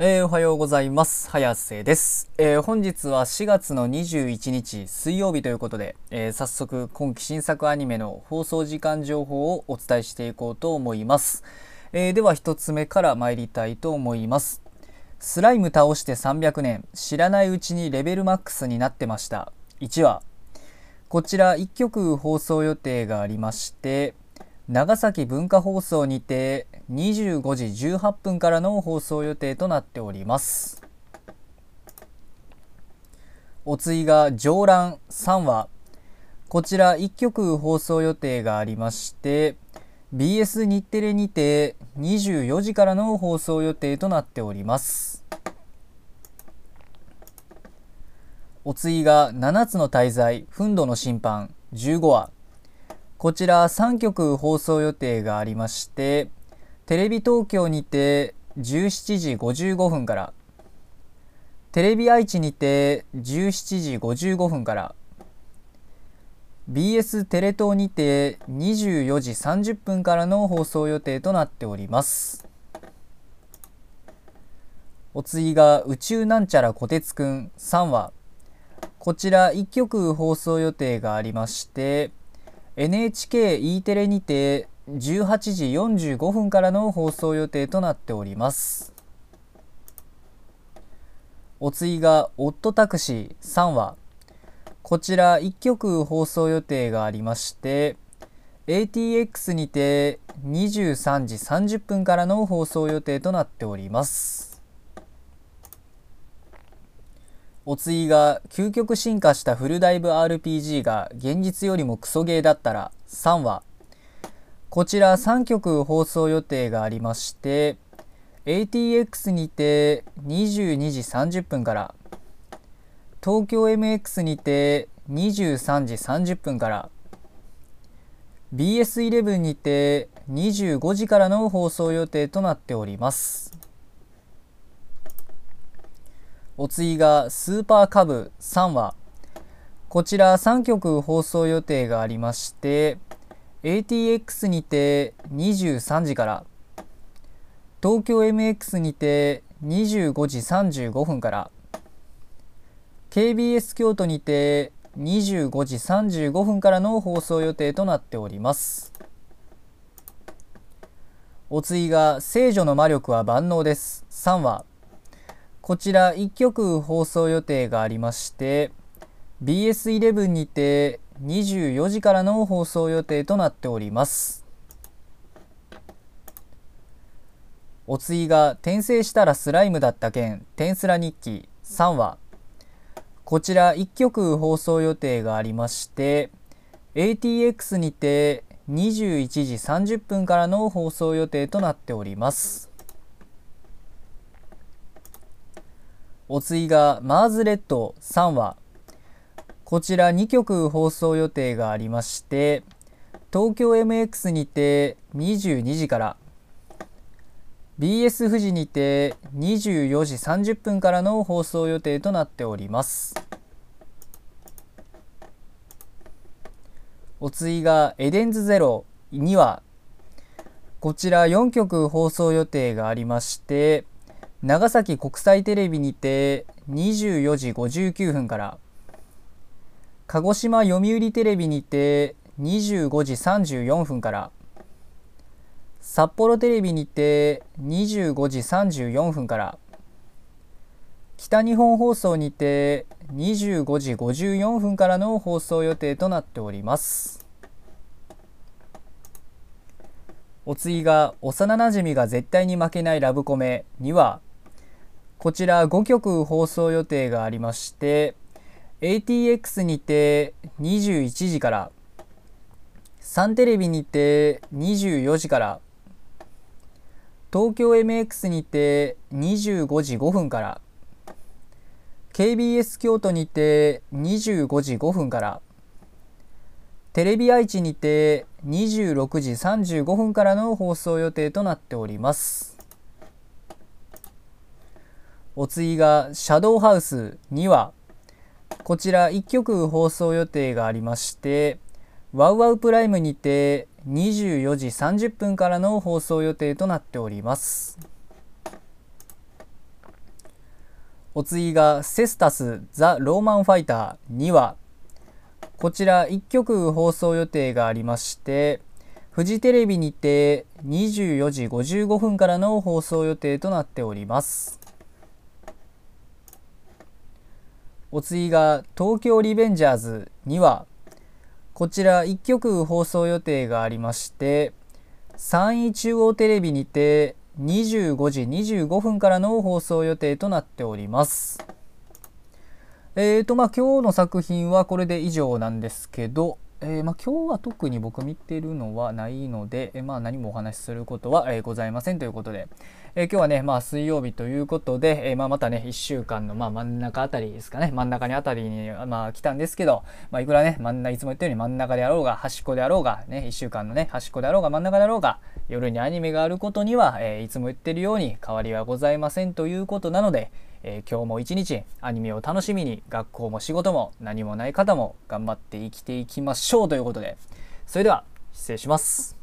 えー、おはようございます。早瀬です、えー、本日は4月の21日水曜日ということで、えー、早速今期新作アニメの放送時間情報をお伝えしていこうと思います。えでは1つ目から参りたいと思います。スライム倒して300年、知らないうちにレベルマックスになってました。1話。こちら1曲放送予定がありまして、長崎文化放送にて25時18分からの放送予定となっております。お次が上覧3話こちら1曲放送予定がありまして BS 日テレにて24時からの放送予定となっております。お次が7つの滞在憤怒の審判15話。こちら3曲放送予定がありましてテレビ東京にて17時55分からテレビ愛知にて17時55分から BS テレ東にて24時30分からの放送予定となっております。お次が宇宙なんちゃらこてつくん。3話こちら1曲放送予定がありまして NHKE テレにて18時45分からの放送予定となっております。お次が「オットタクシー」3話こちら1曲放送予定がありまして ATX にて23時30分からの放送予定となっております。お次が究極進化したフルダイブ RPG が現実よりもクソゲーだったら3話こちら3曲放送予定がありまして ATX にて22時30分から東京 MX にて23時30分から BS11 にて25時からの放送予定となっております。お次がスーパーカブ3話こちら3曲放送予定がありまして ATX にて23時から東京 MX にて25時35分から KBS 京都にて25時35分からの放送予定となっております。お次が「聖女の魔力は万能です」3話。こちら1曲放送予定がありまして BS11 にて24時からの放送予定となっております。お次が転生したらスライムだった件。転スラ日記。3話。こちら1曲放送予定がありまして ATX にて21時30分からの放送予定となっております。お次がマーズレッド。3話。こちら2曲放送予定がありまして東京 MX にて22時から BS 富士にて24時30分からの放送予定となっております。お次がエデンズゼロ2話こちら4曲放送予定がありまして長崎国際テレビにて24時59分から鹿児島読売テレビにて25時34分から札幌テレビにて25時34分から北日本放送にて25時54分からの放送予定となっております。お次が幼なじみが絶対に負けないラブコメにはこちら5曲放送予定がありまして ATX にて21時からサンテレビにて24時から東京 MX にて25時5分から KBS 京都にて25時5分からテレビ愛知にて26時35分からの放送予定となっております。お次がシャドウハウス2話こちら1曲放送予定がありましてワウワウプライムにて24時30分からの放送予定となっております。お次がセスタス・ザ・ローマンファイター2話こちら1曲放送予定がありましてフジテレビにて24時55分からの放送予定となっております。お次が東京リベンジャーズにはこちら1曲放送予定がありまして山陰中央テレビにて25時25分からの放送予定となっております。えーとまあ今日の作品はこれで以上なんですけどえー、まあ、今日は特に僕見てるのはないので、えー、まあ、何もお話しすることは、えー、ございませんということで、え今日はね、まあ、水曜日ということで、えまあ、またね1週間の、まあ、真ん中あたりですかね。真ん中にあたりに、まあ、来たんですけど、まあ、いくらね真ん中いつも言ったように真ん中であろうが端っこであろうが、ね、1週間のね端っこであろうが真ん中であろうが夜にアニメがあることには、えいつも言ってるように変わりはございませんということなので、えー、今日も一日アニメを楽しみに学校も仕事も何もない方も頑張って生きていきましょうということでそれでは失礼します。